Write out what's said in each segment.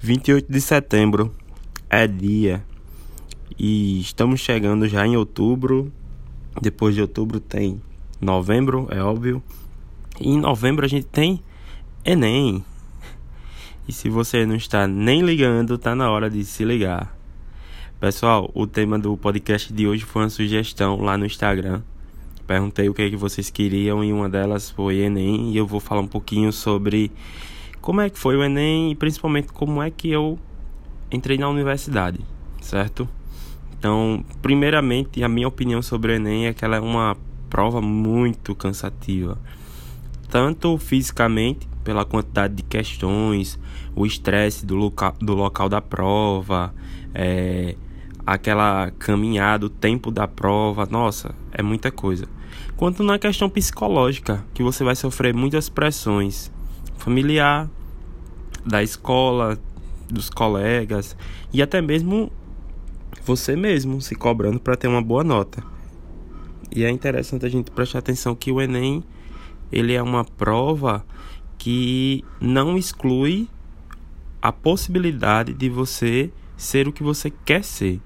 28 de setembro é dia e estamos chegando já em outubro. Depois de outubro tem novembro, é óbvio. E em novembro a gente tem Enem. E se você não está nem ligando, tá na hora de se ligar. Pessoal, o tema do podcast de hoje foi uma sugestão lá no Instagram. Perguntei o que, é que vocês queriam e uma delas foi Enem. E eu vou falar um pouquinho sobre como é que foi o Enem e principalmente como é que eu entrei na universidade, certo? Então, primeiramente, a minha opinião sobre o Enem é que ela é uma prova muito cansativa, tanto fisicamente, pela quantidade de questões, o estresse do local, do local da prova, é, aquela caminhada, o tempo da prova, nossa, é muita coisa. Quanto na questão psicológica, que você vai sofrer muitas pressões familiar, da escola, dos colegas e até mesmo você mesmo se cobrando para ter uma boa nota. E é interessante a gente prestar atenção que o Enem ele é uma prova que não exclui a possibilidade de você ser o que você quer ser.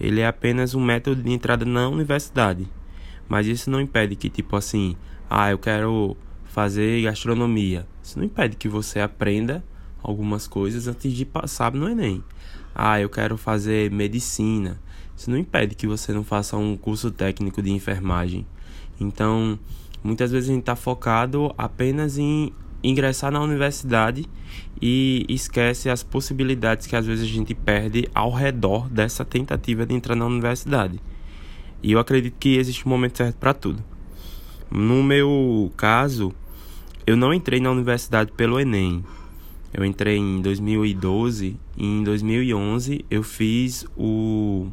Ele é apenas um método de entrada na universidade. Mas isso não impede que, tipo assim, ah, eu quero fazer gastronomia. Isso não impede que você aprenda algumas coisas antes de passar no Enem. Ah, eu quero fazer medicina. Isso não impede que você não faça um curso técnico de enfermagem. Então, muitas vezes a gente está focado apenas em ingressar na universidade e esquece as possibilidades que às vezes a gente perde ao redor dessa tentativa de entrar na universidade. E eu acredito que existe um momento certo para tudo. No meu caso, eu não entrei na universidade pelo Enem. Eu entrei em 2012 e em 2011 eu fiz o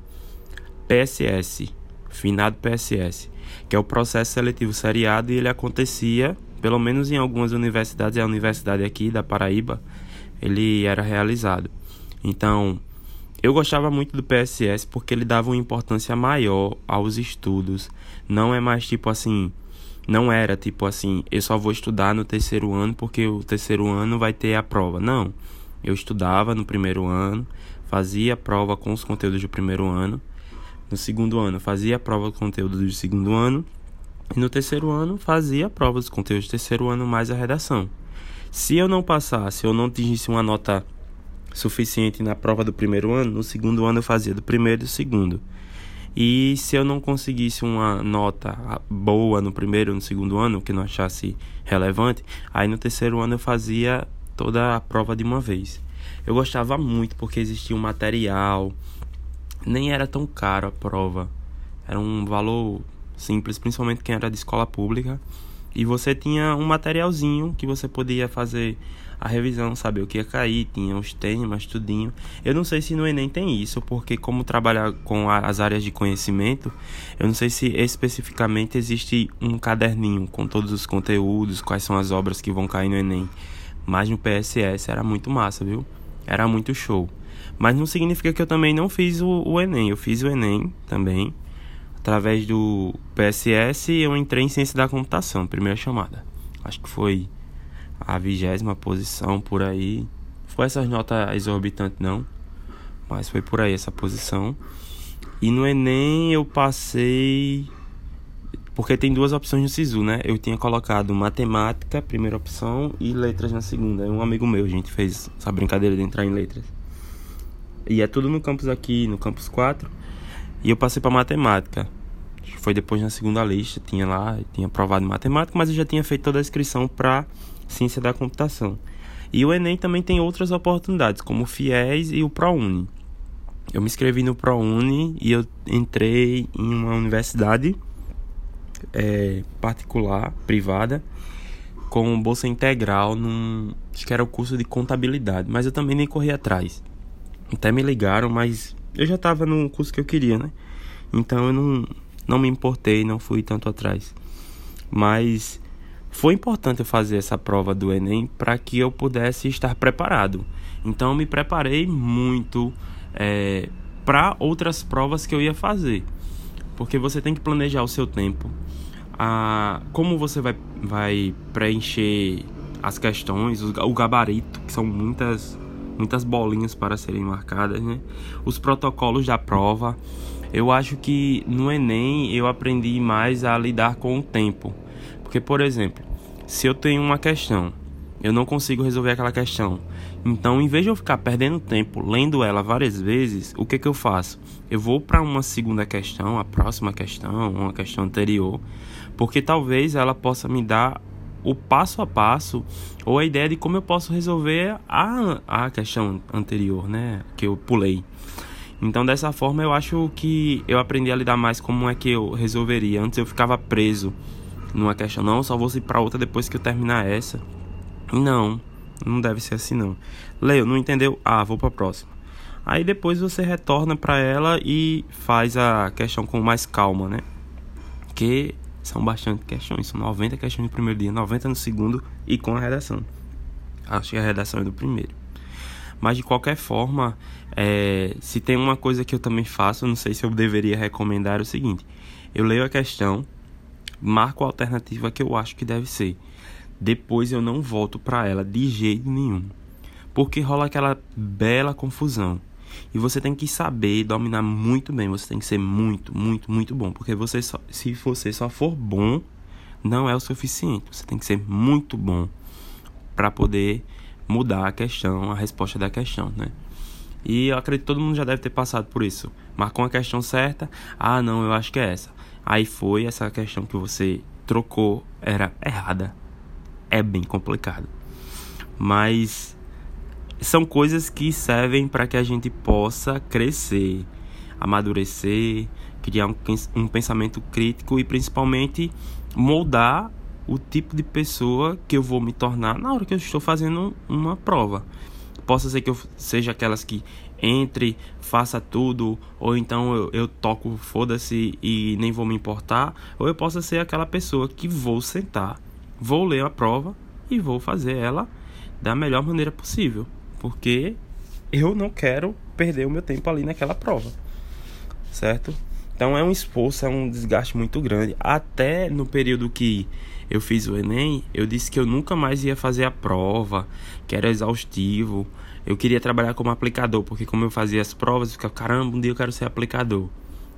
PSS, finado PSS, que é o processo seletivo seriado e ele acontecia, pelo menos em algumas universidades, a universidade aqui da Paraíba, ele era realizado. Então, eu gostava muito do PSS porque ele dava uma importância maior aos estudos. Não é mais tipo assim, não era tipo assim, eu só vou estudar no terceiro ano porque o terceiro ano vai ter a prova. Não. Eu estudava no primeiro ano, fazia a prova com os conteúdos do primeiro ano. No segundo ano, fazia a prova com conteúdo do segundo ano. E no terceiro ano, fazia a prova dos conteúdos do terceiro ano mais a redação. Se eu não passasse, eu não atingisse uma nota suficiente na prova do primeiro ano, no segundo ano eu fazia do primeiro e do segundo. E se eu não conseguisse uma nota boa no primeiro, no segundo ano, que não achasse relevante, aí no terceiro ano eu fazia toda a prova de uma vez. Eu gostava muito porque existia um material, nem era tão caro a prova, era um valor simples, principalmente quem era de escola pública. E você tinha um materialzinho que você podia fazer a revisão, saber o que ia cair, tinha os temas, tudinho. Eu não sei se no Enem tem isso, porque como trabalhar com as áreas de conhecimento, eu não sei se especificamente existe um caderninho com todos os conteúdos, quais são as obras que vão cair no Enem. Mas no PSS era muito massa, viu? Era muito show. Mas não significa que eu também não fiz o, o Enem. Eu fiz o Enem também. Através do PSS, eu entrei em Ciência da Computação, primeira chamada. Acho que foi a vigésima posição por aí. Foi essas notas exorbitantes não, mas foi por aí essa posição. E no Enem eu passei porque tem duas opções no SISU, né? Eu tinha colocado matemática, primeira opção, e letras na segunda. Um amigo meu, a gente fez essa brincadeira de entrar em letras. E é tudo no campus aqui, no campus 4. E eu passei para matemática. Foi depois na segunda lista, tinha lá, tinha aprovado matemática, mas eu já tinha feito toda a inscrição para ciência da computação. E o Enem também tem outras oportunidades, como o FIES e o ProUni. Eu me inscrevi no ProUni e eu entrei em uma universidade é, particular, privada, com bolsa integral num. Acho que era o curso de contabilidade, mas eu também nem corri atrás. Até me ligaram, mas eu já estava no curso que eu queria, né? Então eu não, não me importei, não fui tanto atrás. Mas foi importante eu fazer essa prova do Enem para que eu pudesse estar preparado. Então eu me preparei muito é, para outras provas que eu ia fazer. Porque você tem que planejar o seu tempo. A, como você vai, vai preencher as questões, o, gabarito, que são muitas, muitas bolinhas para serem marcadas, né? Os protocolos da prova. Eu acho que no Enem eu aprendi mais a lidar com o tempo. Porque, por exemplo, se eu tenho uma questão, eu não consigo resolver aquela questão. Então, em vez de eu ficar perdendo tempo lendo ela várias vezes, o que que eu faço? Eu vou para uma segunda questão, a próxima questão, uma questão anterior, porque talvez ela possa me dar o passo a passo ou a ideia de como eu posso resolver a, a questão anterior, né? Que eu pulei. Então, dessa forma, eu acho que eu aprendi a lidar mais como é que eu resolveria. Antes eu ficava preso numa questão, não, só vou ir para outra depois que eu terminar essa. Não, não deve ser assim não. Leio, não entendeu? Ah, vou para a próxima. Aí depois você retorna para ela e faz a questão com mais calma, né? Que são bastante questões, são 90 questões no primeiro dia, 90 no segundo e com a redação. Acho que a redação é do primeiro. Mas de qualquer forma, é, se tem uma coisa que eu também faço, não sei se eu deveria recomendar, é o seguinte: eu leio a questão, marco a alternativa que eu acho que deve ser. Depois eu não volto para ela de jeito nenhum. Porque rola aquela bela confusão. E você tem que saber dominar muito bem. Você tem que ser muito, muito, muito bom. Porque você só, se você só for bom, não é o suficiente. Você tem que ser muito bom para poder mudar a questão, a resposta da questão, né? E eu acredito que todo mundo já deve ter passado por isso. Marcou uma questão certa, ah, não, eu acho que é essa. Aí foi essa questão que você trocou era errada. É bem complicado. Mas são coisas que servem para que a gente possa crescer, amadurecer, criar um, um pensamento crítico e principalmente moldar o tipo de pessoa que eu vou me tornar na hora que eu estou fazendo uma prova. Possa ser que eu seja aquelas que entre, faça tudo, ou então eu, eu toco foda-se e nem vou me importar, ou eu possa ser aquela pessoa que vou sentar, vou ler a prova e vou fazer ela da melhor maneira possível porque eu não quero perder o meu tempo ali naquela prova, certo? Então é um esforço, é um desgaste muito grande. Até no período que eu fiz o Enem, eu disse que eu nunca mais ia fazer a prova, que era exaustivo. Eu queria trabalhar como aplicador, porque como eu fazia as provas, eu ficava, caramba, um dia eu quero ser aplicador.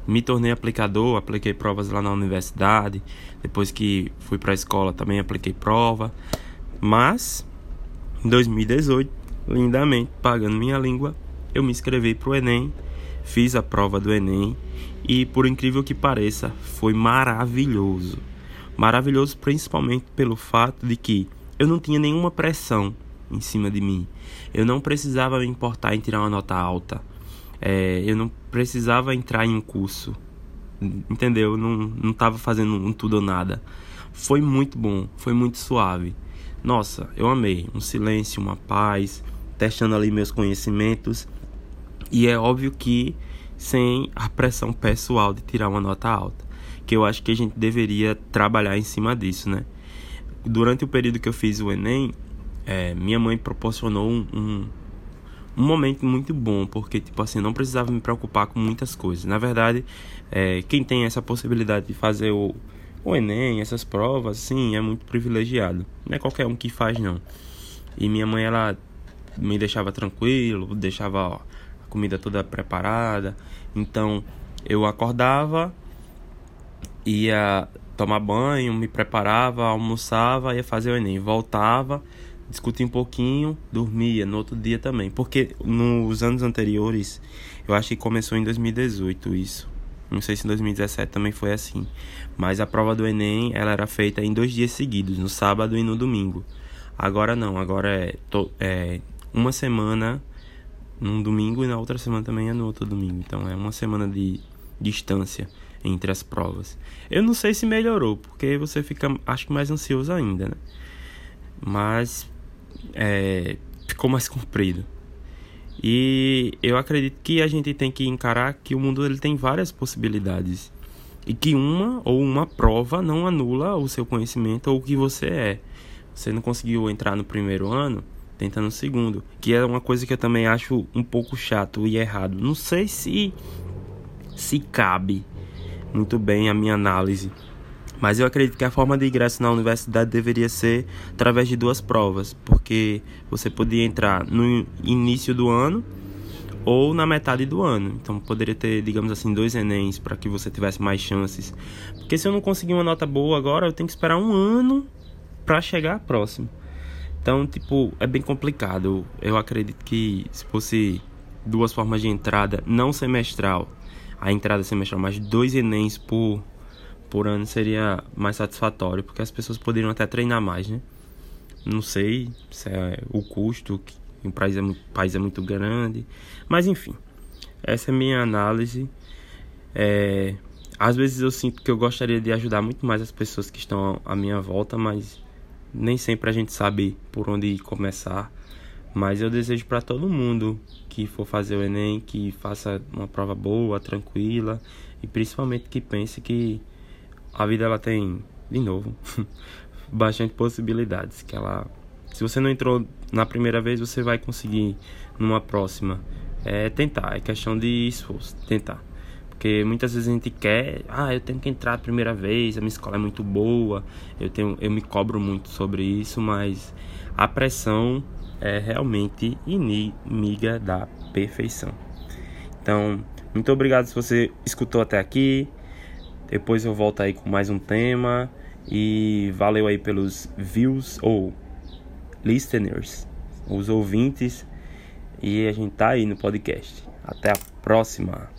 Me tornei aplicador, apliquei provas lá na universidade. Depois que fui para a escola também apliquei prova. Mas em 2018 lindamente, pagando minha língua, eu me inscrevi para o Enem, fiz a prova do Enem e, por incrível que pareça, foi maravilhoso. Maravilhoso principalmente pelo fato de que eu não tinha nenhuma pressão em cima de mim. Eu não precisava me importar em tirar uma nota alta. É, eu não precisava entrar em um curso. Entendeu? Não estava fazendo um tudo ou nada. Foi muito bom, foi muito suave. Nossa, eu amei. Um silêncio, uma paz, testando ali meus conhecimentos. E é óbvio que sem a pressão pessoal de tirar uma nota alta, que eu acho que a gente deveria trabalhar em cima disso, né? Durante o período que eu fiz o Enem, é, minha mãe proporcionou um, um, um, momento muito bom, porque, tipo assim, não precisava me preocupar com muitas coisas. Na verdade, é, quem tem essa possibilidade de fazer o, o Enem, essas provas, sim, é muito privilegiado. Não é qualquer um que faz, não. E minha mãe, ela me deixava tranquilo, deixava a comida toda preparada. Então eu acordava, ia tomar banho, me preparava, almoçava, ia fazer o Enem, voltava, discutia um pouquinho, dormia no outro dia também. Porque nos anos anteriores, eu acho que começou em 2018 isso. Não sei se em 2017 também foi assim. Mas a prova do Enem, ela era feita em dois dias seguidos, no sábado e no domingo. Agora não, agora é, to, é uma semana num domingo e na outra semana também é no outro domingo. Então é uma semana de distância entre as provas. Eu não sei se melhorou, porque você fica, acho que mais ansioso ainda, né? Mas é, ficou mais comprido. E eu acredito que a gente tem que encarar que o mundo ele tem várias possibilidades e que uma ou uma prova não anula o seu conhecimento ou o que você é. Você não conseguiu entrar no primeiro ano, tentando no segundo, que é uma coisa que eu também acho um pouco chato e errado. Não sei se se cabe muito bem a minha análise, Mas eu acredito que a forma de ingresso na universidade deveria ser através de duas provas, porque você podia entrar no início do ano ou na metade do ano. Então poderia ter, digamos assim, dois Enems para que você tivesse mais chances. Porque se eu não conseguir uma nota boa agora, eu tenho que esperar um ano para chegar próximo. Então, tipo, é bem complicado. Eu acredito que se fosse duas formas de entrada, não semestral, a entrada semestral, mas dois Enems por por ano seria mais satisfatório, porque as pessoas poderiam até treinar mais, né? Não sei se é o custo, que o país é, país é muito grande, mas enfim, essa é a minha análise. É, às vezes eu sinto que eu gostaria de ajudar muito mais as pessoas que estão à minha volta, mas nem sempre a gente sabe por onde começar. Mas eu desejo para todo mundo que for fazer o Enem que faça uma prova boa, tranquila e principalmente que pense que a vida ela tem, de novo, bastante possibilidades. Que ela, se você não entrou na primeira vez, você vai conseguir numa próxima. É tentar, é questão de esforço, tentar. Porque muitas vezes a gente quer, ah, eu tenho que entrar a primeira vez, a minha escola é muito boa, eu tenho, eu me cobro muito sobre isso, mas a pressão é realmente inimiga da perfeição. Então, muito obrigado se você escutou até aqui. Depois eu volto aí com mais um tema. E valeu aí pelos views ou listeners, os ouvintes. E a gente tá aí no podcast. Até a próxima.